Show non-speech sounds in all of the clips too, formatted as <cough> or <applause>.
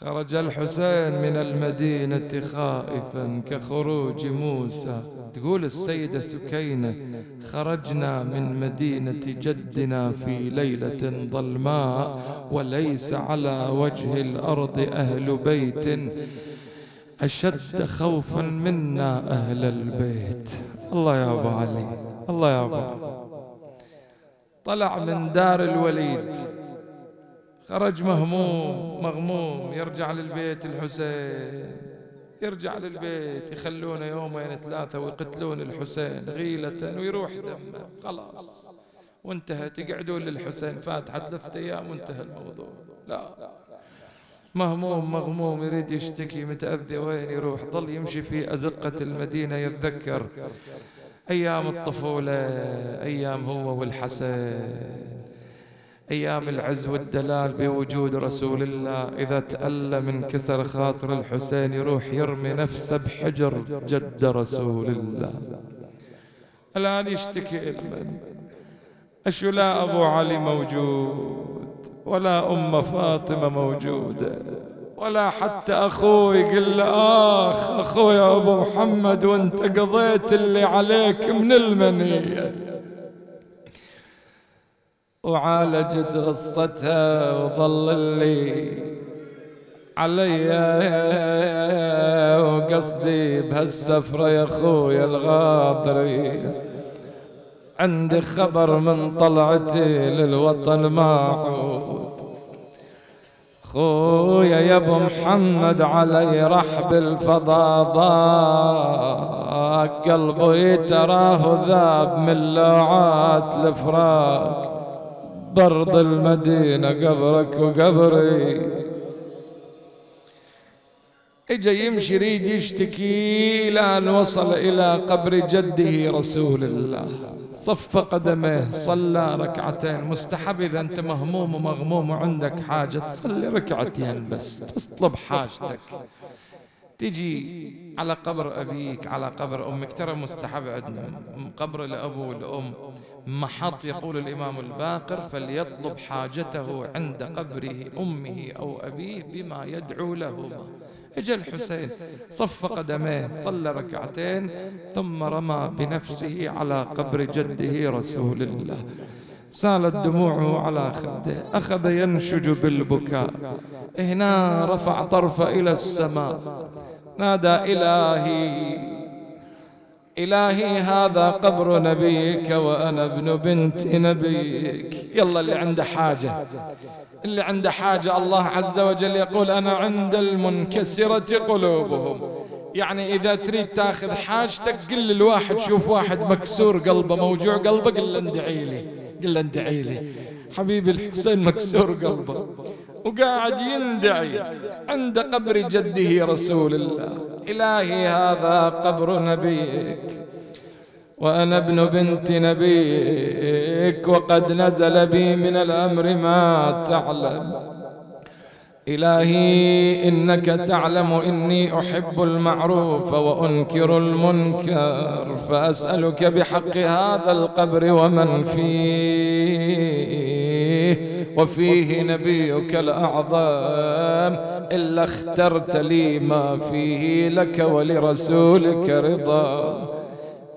خرج الحسين من المدينة خائفا كخروج موسى. تقول السيدة سكينة خرجنا من مدينة جدنا في ليلة ظلماء وليس على وجه الأرض أهل بيت. أشد خوفا منا أهل البيت. الله يا أبو علي الله يا أبو طلع من دار الوليد. خرج مهموم مغموم يرجع للبيت الحسين. يرجع للبيت يخلونه يومين ثلاثة ويقتلون الحسين غيلة ويروح دمه. خلاص. وانتهت يقعدون للحسين فاتحة ثلاثة أيام وانتهى الموضوع. لا. مهموم مغموم يريد يشتكي متأذي وين يروح؟ ظل يمشي في أزقة المدينة يتذكر أيام الطفولة أيام هو والحسن أيام العز والدلال بوجود رسول الله. إذا تألم انكسر خاطر الحسين يروح يرمي نفسه بحجر جد رسول الله. الآن يشتكي من أشو لا أبو علي موجود؟ ولا أم فاطمة موجودة؟ ولا حتى أخوي يقول له آخ أخوي أبو محمد وأنت قضيت اللي عليك من المنية. وعالجت غصتها وظل اللي علي. وقصدي بهالسفرة يا خويا الغاضري عندي خبر من طلعتي للوطن ما عود خويا يا أبو محمد علي رحب الفضاضات قلبي تراه ذاب من لوعات الفراق. برد المدينة قبرك وقبري. اجى يمشي يريد يشتكي لأن وصل إلى قبر جده رسول الله. صف قدميه صلى ركعتين. مستحب إذا أنت مهموم ومغموم وعندك حاجة تصلي ركعتين بس تطلب حاجتك. تجي على قبر أبيك على قبر أمك. ترى مستحب عندنا. قبر الأب والأم. محط يقول الإمام الباقر فليطلب حاجته عند قبره أمه أو أبيه بما يدعو لهما. اجى الحسين صف قدميه صلى ركعتين ثم رمى بنفسه على قبر جده رسول الله. سالت دموعه على خده أخذ ينشج بالبكاء. هنا رفع طرفه إلى السماء. نادى إلهي إلهي هذا قبر نبيك وأنا ابن بنت نبيك. يلا اللي عنده حاجة اللي عنده حاجة الله عز وجل يقول أنا عند المنكسرة قلوبهم. يعني إذا تريد تاخذ حاجتك قل للواحد شوف واحد مكسور قلبه موجوع قلبه قل له ادعي لي. قل ادعي لي حبيبي الحسين مكسور قلبه وقاعد يندعي عند قبر جده رسول الله. إلهي هذا قبر نبيك وأنا ابن بنت نبيك وقد نزل بي من الأمر ما تعلم. إلهي إنك تعلم إني أحب المعروف وأنكر المنكر فأسألك بحق هذا القبر ومن فيه. وفيه نبيك الأعظم إلا اخترت لي ما فيه لك ولرسولك رضا.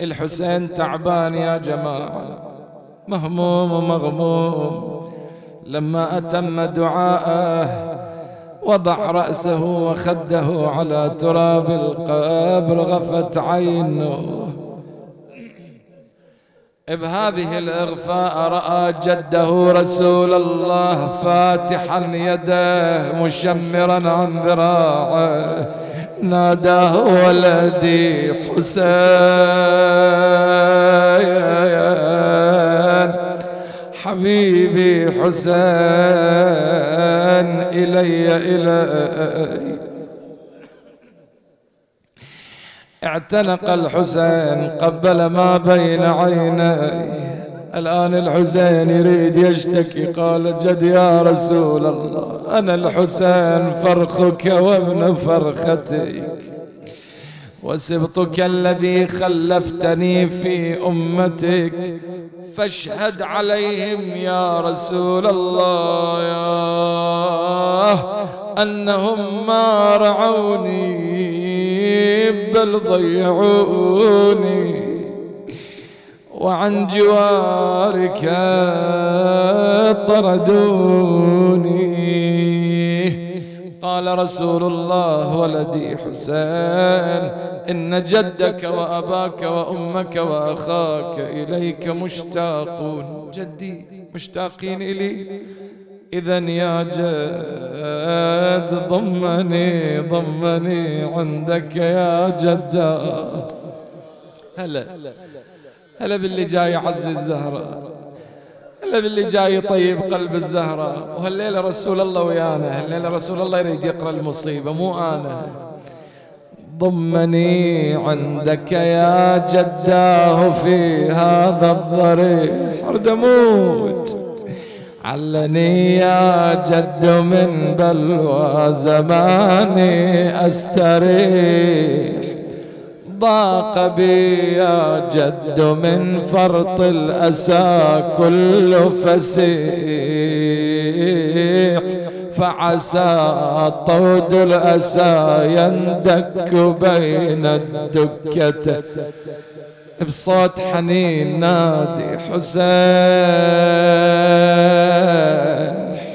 الحسين تعبان يا جماعة مهموم ومغموم لما أتم دعاءه وضع رأسه وخده على تراب القبر غفت عينه. بهذه الإغفاء رأى جده رسول الله فاتحا يداه مشمرا عن ذراعه. ناداه ولدي حسين. حبيبي حسين إلي إلي. اعتنق الحسين قبل ما بين عينيه الآن الحسين يريد يشتكي قال جد يا رسول الله أنا الحسين فرخك وابن فرختك. وسبطك الذي خلفتني في أمتك. فاشهد عليهم يا رسول الله أنهم ما رعوني بل ضيعوني. وعن جوارك طردوني. قال رسول الله ولدي حسين إن جدك وأباك وأمك وأخاك إليك مشتاقون. جدي مشتاقين إلي. إذا يا جد ضمني ضمني عندك يا جدا هلا هلا باللي جاي يعزي الزهرة هلا باللي جاي يطيب قلب الزهرة. وهالليلة رسول الله ويانا. هالليلة رسول الله يريد يقرأ المصيبة مو أنا. ضمني عندك يا جداه في هذا الضريح. أموت. علني يا جد من بلوى زماني أستريح. ضاق بي يا جد من فرط الأسى كل فسيح فعسى طود الأسى يندك بين الدكة. بصوت حنين نادي حسين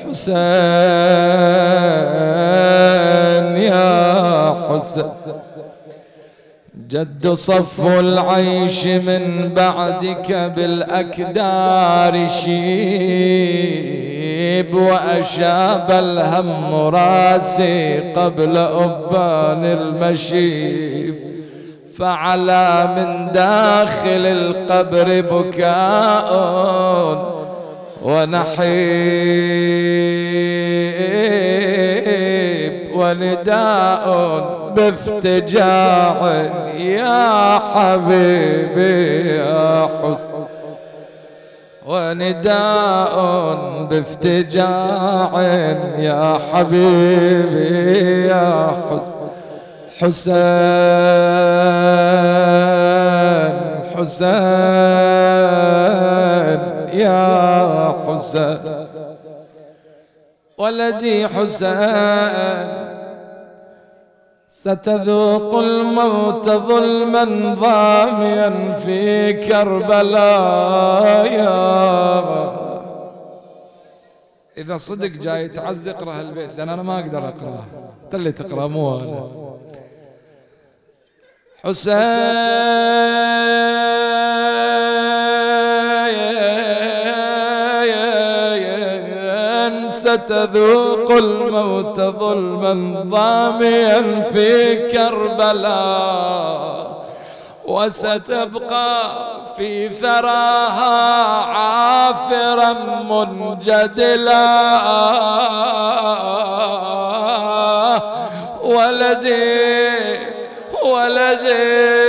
حسين يا حسين. جد صف العيش من بعدك بالأكدار شيب وأشاب الهم راسي قبل أبان المشيب فعلى من داخل القبر بكاء ونحيب ونداء بافتجاع يا حبيبي يا حسن. ونداء بافتجاع يا حبيبي يا حسن. حسين حسين يا حسين ولدي حسين ستذوق الموت ظلما ضاميا في كربلاء. إذا صدق جاي تعز اقرأ البيت لأن أنا ما أقدر أقرأه. أنت اللي تقرأ مو أنا. حسين. ستذوق الموت ظلما ضاميا في كربلاء وستبقى في ثراها عافرا منجدلا. ولدي ولدي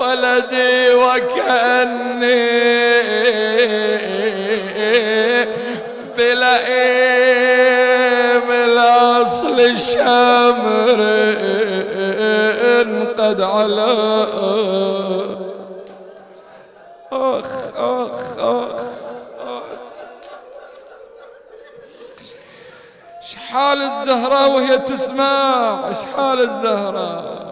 ولدي وكأني بلئيم الأصل الشمر قد على. أخ أخ أخ شحال الزهرة وهي تسمع؟ شحال الزهرة؟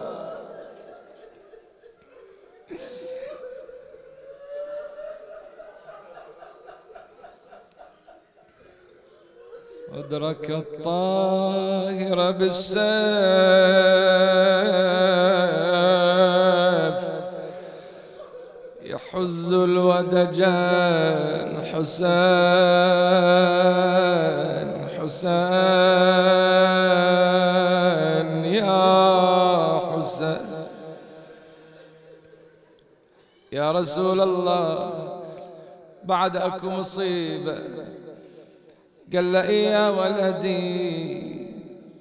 صدرك الطاهر بالسيف يحز الودجان حسين حسين يا حسين. يا رسول الله بعد أكو مصيبة قال له يا ولدي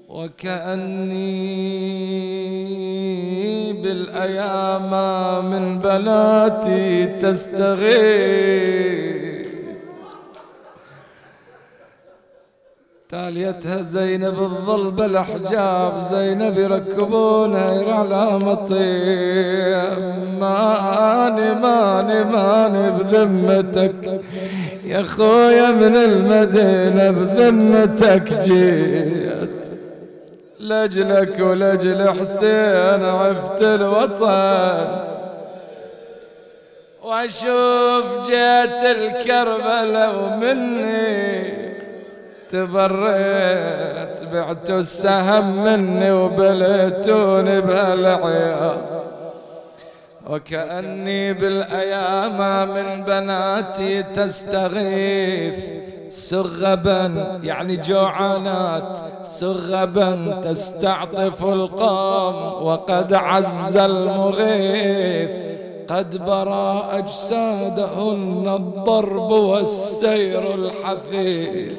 وكأني بالأيام من بناتي تستغيث. تاليتها زينب الظل بالأحجاب زينب يركبونها على مطيب ماني ماني ماني بذمتك. يا خويا من المدينة بذمتك جيت. لجلك ولجل حسين عفت الوطن. وأشوف جيت الكربلة ومني تبريت بعت السهم مني وبليتوني بهالعيال. وكأني بالأيام من بناتي تستغيث. سغبا يعني جوعانات. سغبا تستعطف القوم وقد عز المغيث. قد برى أجسادهن الضرب والسير الحثيث.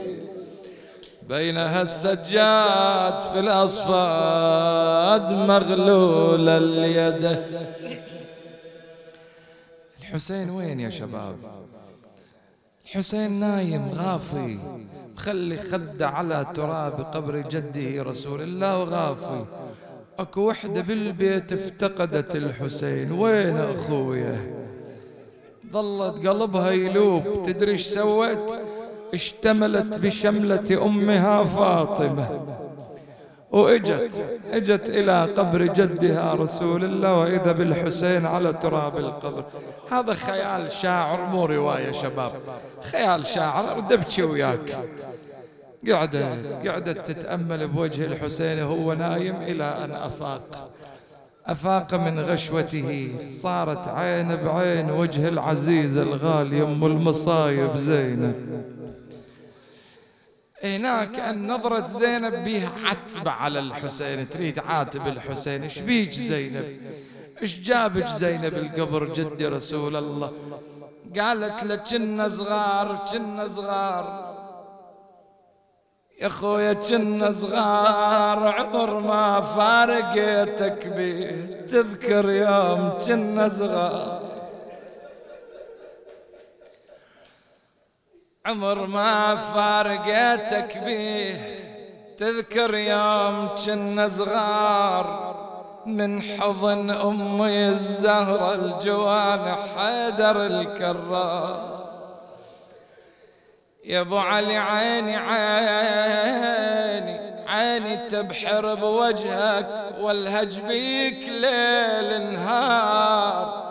بينها السجاد في الأصفاد مغلول اليد. الحسين وين يا شباب؟ الحسين نايم غافي. مخلي خده على تراب قبر جده رسول الله وغافي اكو وحدة بالبيت افتقدت الحسين. وين اخويا؟ ظلت قلبها يلوب. تدري إيش سوت؟ اشتملت بشملة أمها فاطمة. وإجت إجت إلى قبر جدها رسول الله وإذا بالحسين على تراب القبر. هذا خيال شاعر مو رواية شباب. خيال شاعر أرد ابكي وياك. قعدت قعدت تتأمل بوجه الحسين وهو نايم إلى أن أفاق. أفاق من غشوته. صارت عين بعين وجه العزيز الغالي أم المصايب زينب. هناك أن نظرة زينب بها عتبة على الحسين. تريد عاتب الحسين. إيش بيك زينب؟ إيش جابك زينب القبر جدي رسول الله؟ قالت له كنا صغار كنا صغار. يا خويا كنا صغار عمر ما فارقتك بيه. تذكر يوم كنا صغار. عمر ما فارقتك بيه. تذكر يوم كنا صغار من حضن امي الزهرة الجوان حيدر الكرار. يا أبو علي عيني عيني عيني تبحر بوجهك والهج بيك ليل نهار.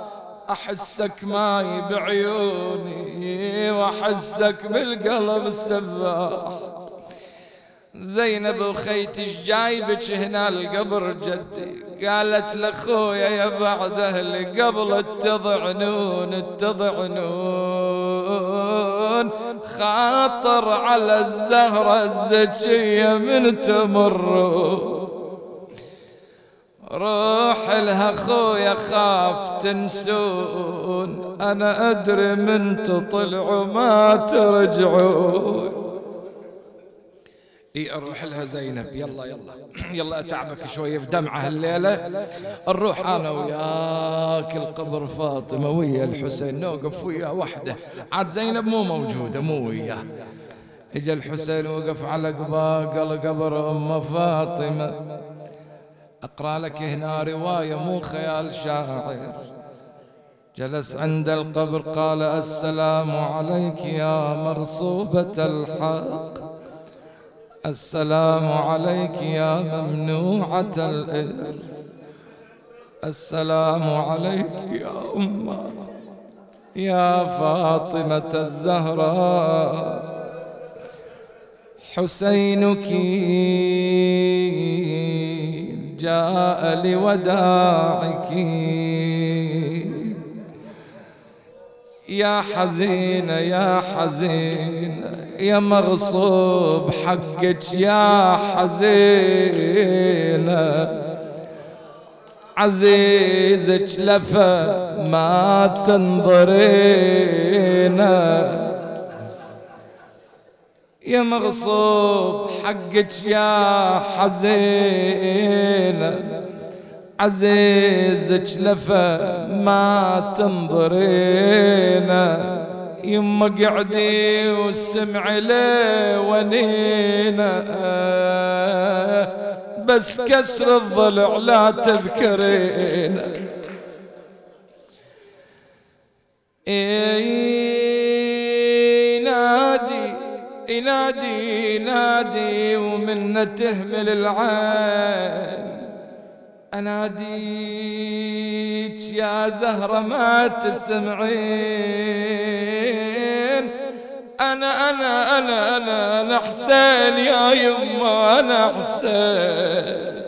أحسك ماي بعيوني وأحسك بالقلب السفاح زينب وخيتش جايبك هنا القبر جدي؟ قالت لأخويا يا بعد أهلي قبل التضعنون التضعنون خاطر على الزهرة الزكية من تمرون. روح لها خويا خاف تنسون. أنا أدري من تطلعوا ما ترجعون. إي أروح لها زينب. يلا يلا. <clears throat> يلا أتعبك شوية بدمعه الليلة نروح أنا وياك القبر فاطمة ويا الحسين. نوقف ويا وحدة. عاد زينب مو موجودة مو وياه إجا الحسين وقف على قباق قبر أم فاطمة. أقرأ لك هنا رواية مو خيال شاعر. جلس عند القبر قال السلام عليك يا مغصوبة الحق. السلام عليك يا ممنوعة الإرث. السلام عليك يا أمة. يا فاطمة الزهراء. حسينك. جاء لوداعك. يا حزين يا حزين يا مغصوب حقك يا حزين. عزيزك لفى ما تنظرينا يا مغصوب حقك يا حزينة. عزيزك لفا ما تنظرينا يما قعدي والسمع لي ونينا بس كسر الضلع لا تذكرينا إيه ينادي ينادي ومن تهمل العين. أناديك يا زهرة ما تسمعين. أنا أنا أنا أنا أنا حسين يا يما أنا حسين.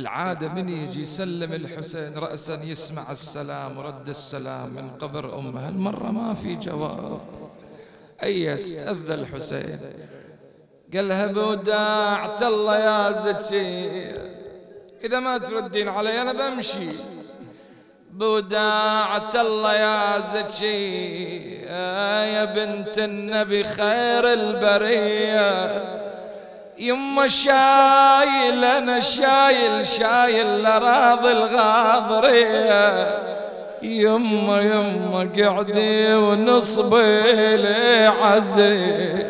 العادة من يجي يسلم الحسين رأسا يسمع السلام ورد السلام من قبر أمه. هالمرة ما في جواب؟ أيست أذى الحسين؟ قالها بوداعة الله يا زكي إذا ما تردين علي أنا بمشي. بوداعة الله يا زكي يا بنت النبي خير البرية. يما شايل أنا شايل شايل لراضي الغاضرية يما يما قعدي ونصبي لي عزيز.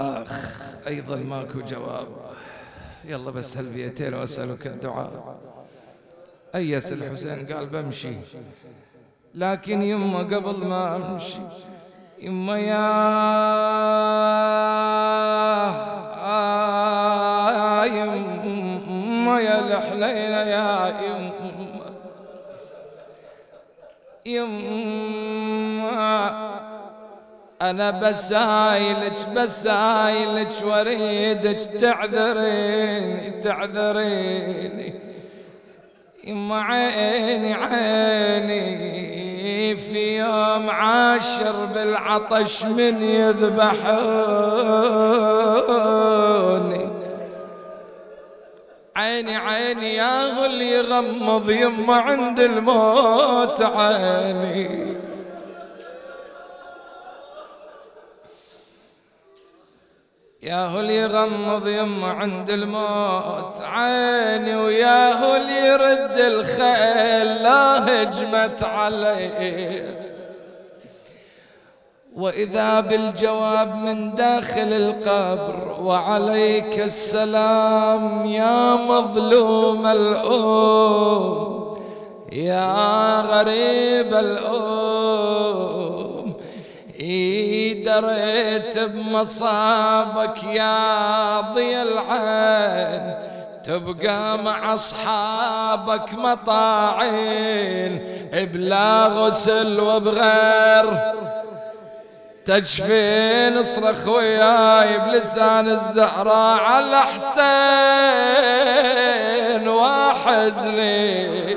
أخ أيضا ماكو جواب. يلا بس هالبيتين وأسألك الدعاء. ايس الحسين قال بمشي لكن يما قبل ما أمشي. يما يا يما يا الحليلة يا يما يما أنا بسايلك بسايلك وريدك تعذريني تعذريني. يما عيني عيني. في يوم عاشر بالعطش من يذبحوني. عيني عيني يا غل يغمض يما عند الموت عيني. ياهو اللي يغمض يما عند الموت عيني وياهو اللي يرد الخيل لا هجمت عليه وإذا بالجواب من داخل القبر وعليك السلام يا مظلوم الأم يا غريب الأم. دريت بمصابك يا ضي العين تبقى مع أصحابك مطاعين بلا غسل وبغير. تجفي نصرخ وياي بلسان الزهراء على حسين واحزني